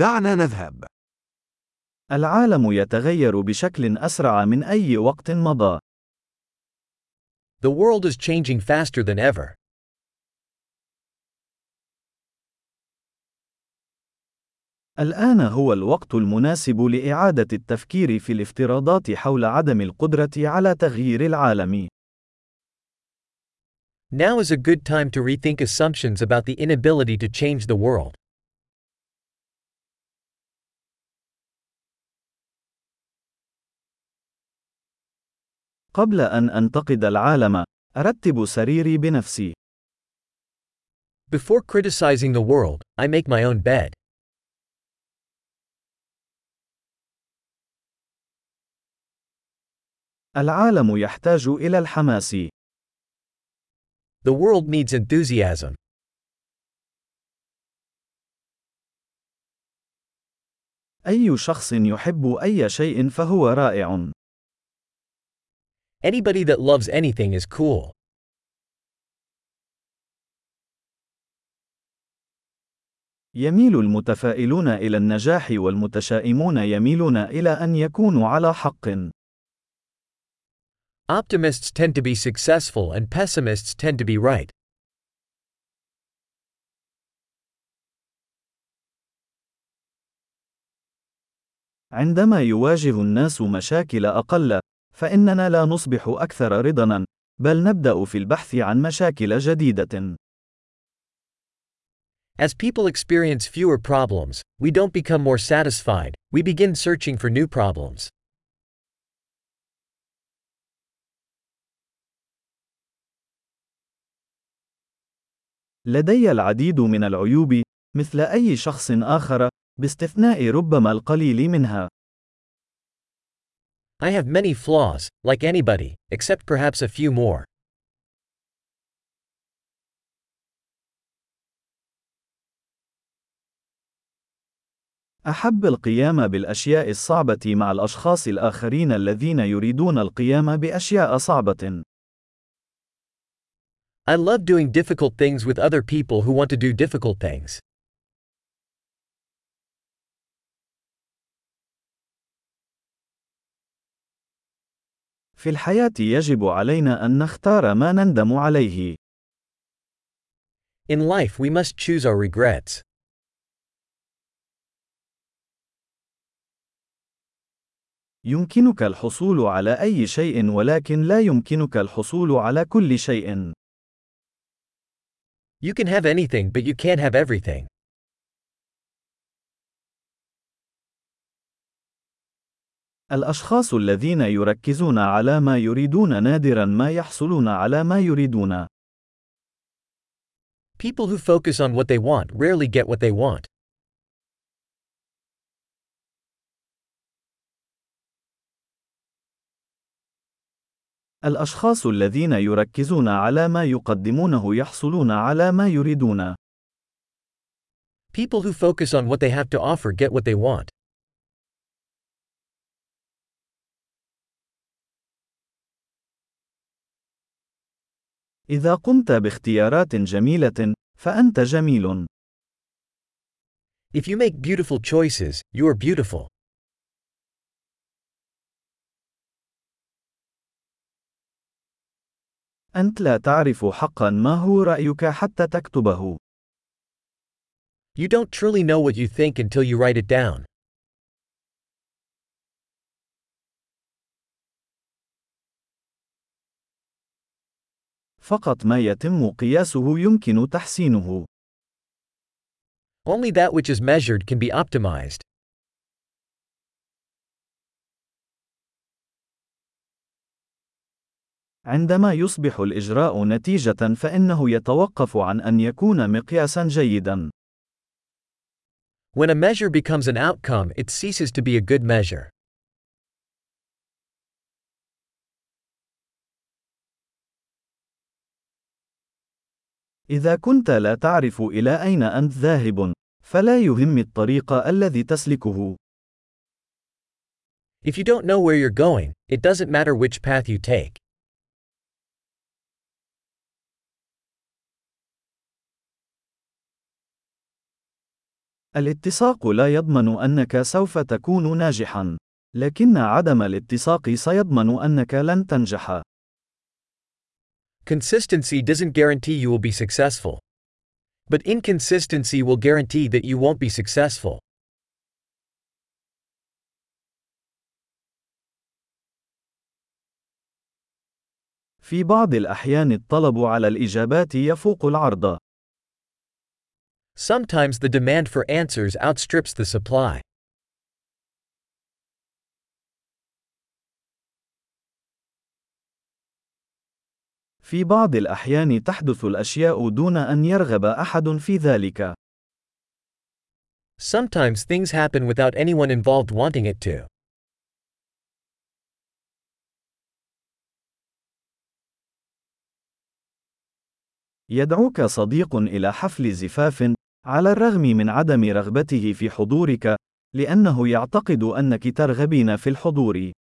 دعنا نذهب. العالم يتغير بشكل أسرع من أي وقت مضى. The world is changing faster than ever. الآن هو الوقت المناسب لإعادة التفكير في الافتراضات حول عدم القدرة على تغيير العالم. Now is a good time to rethink assumptions about the inability to change the world. قبل أن أنتقد العالم، أرتب سريري بنفسي. Before criticizing the world, I make my own bed. العالم يحتاج إلى الحماس. The world needs enthusiasm. أي شخص يحب أي شيء فهو رائع. Anybody that loves anything is cool. يميل المتفائلون إلى النجاح والمتشائمون يميلون إلى أن يكونوا على حق. Optimists tend to be successful and pessimists tend to be right. عندما يواجه الناس مشاكل أقل، فإننا لا نصبح أكثر رضاً، بل نبدأ في البحث عن مشاكل جديدة. As people experience fewer problems, we don't become more satisfied, we begin searching for new problems. لدي العديد من العيوب، مثل أي شخص آخر، باستثناء ربما القليل منها. I have many flaws, like anybody, except perhaps a few more. أحب القيام بالأشياء الصعبة مع الأشخاص الآخرين الذين يريدون القيام بأشياء صعبة. I love doing difficult things with other people who want to do difficult things. في الحياة يجب علينا أن نختار ما نندم عليه. In life, we must choose our regrets. يمكنك الحصول على أي شيء ولكن لا يمكنك الحصول على كل شيء. You can have anything, but you can't have everything. الأشخاص الذين يركزون على ما يريدون نادرا ما يحصلون على ما يريدون. People who focus on what they want rarely get what they want. الأشخاص الذين يركزون على ما يقدمونه يحصلون على ما يريدون. People who focus on what they have to offer get what they want. إذا قمت باختيارات جميلة، فأنت جميل. If you make beautiful choices, you are beautiful. أنت لا تعرف حقا ما هو رأيك حتى تكتبه. You don't truly know what you think until you write it down. فقط ما يتم قياسه يمكن تحسينه. Only that which is measured can be optimized. عندما يصبح الإجراء نتيجة فإنه يتوقف عن أن يكون مقياسا جيدا. When a measure becomes an outcome, it ceases to be a good measure. إذا كنت لا تعرف إلى أين أنت ذاهب، فلا يهم الطريق الذي تسلكه. If you don't know where you're going, it doesn't matter which path you take. الاتساق لا يضمن أنك سوف تكون ناجحا، لكن عدم الاتساق سيضمن أنك لن تنجح. Consistency doesn't guarantee you will be successful. But inconsistency will guarantee that you won't be successful. في بعض الأحيان الطلب على الإجابات يفوق العرض. Sometimes the demand for answers outstrips the supply. في بعض الأحيان تحدث الأشياء دون أن يرغب أحد في ذلك. Sometimes things happen without anyone involved wanting it to. يدعوك صديق إلى حفل زفاف، على الرغم من عدم رغبته في حضورك، لأنه يعتقد أنك ترغبين في الحضور.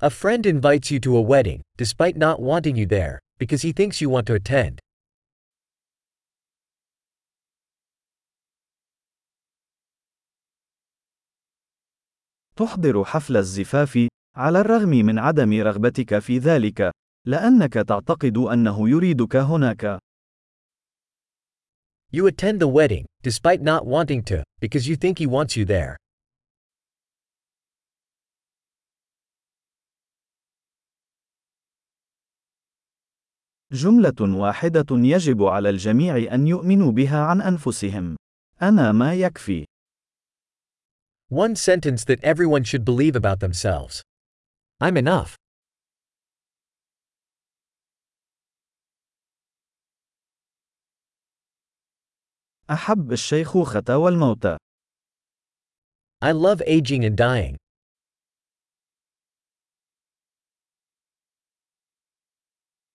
A friend invites you to a wedding, despite not wanting you there, because he thinks you want to attend. تحضر حفل الزفاف، على الرغم من عدم رغبتك في ذلك، لأنك تعتقد أنه يريدك هناك. You attend the wedding, despite not wanting to, because you think he wants you there. جملة واحدة يجب على الجميع أن يؤمنوا بها عن أنفسهم. أنا ما يكفي. One sentence that everyone should believe about themselves. I'm enough. أحب الشيخوخة والموت. I love aging and dying.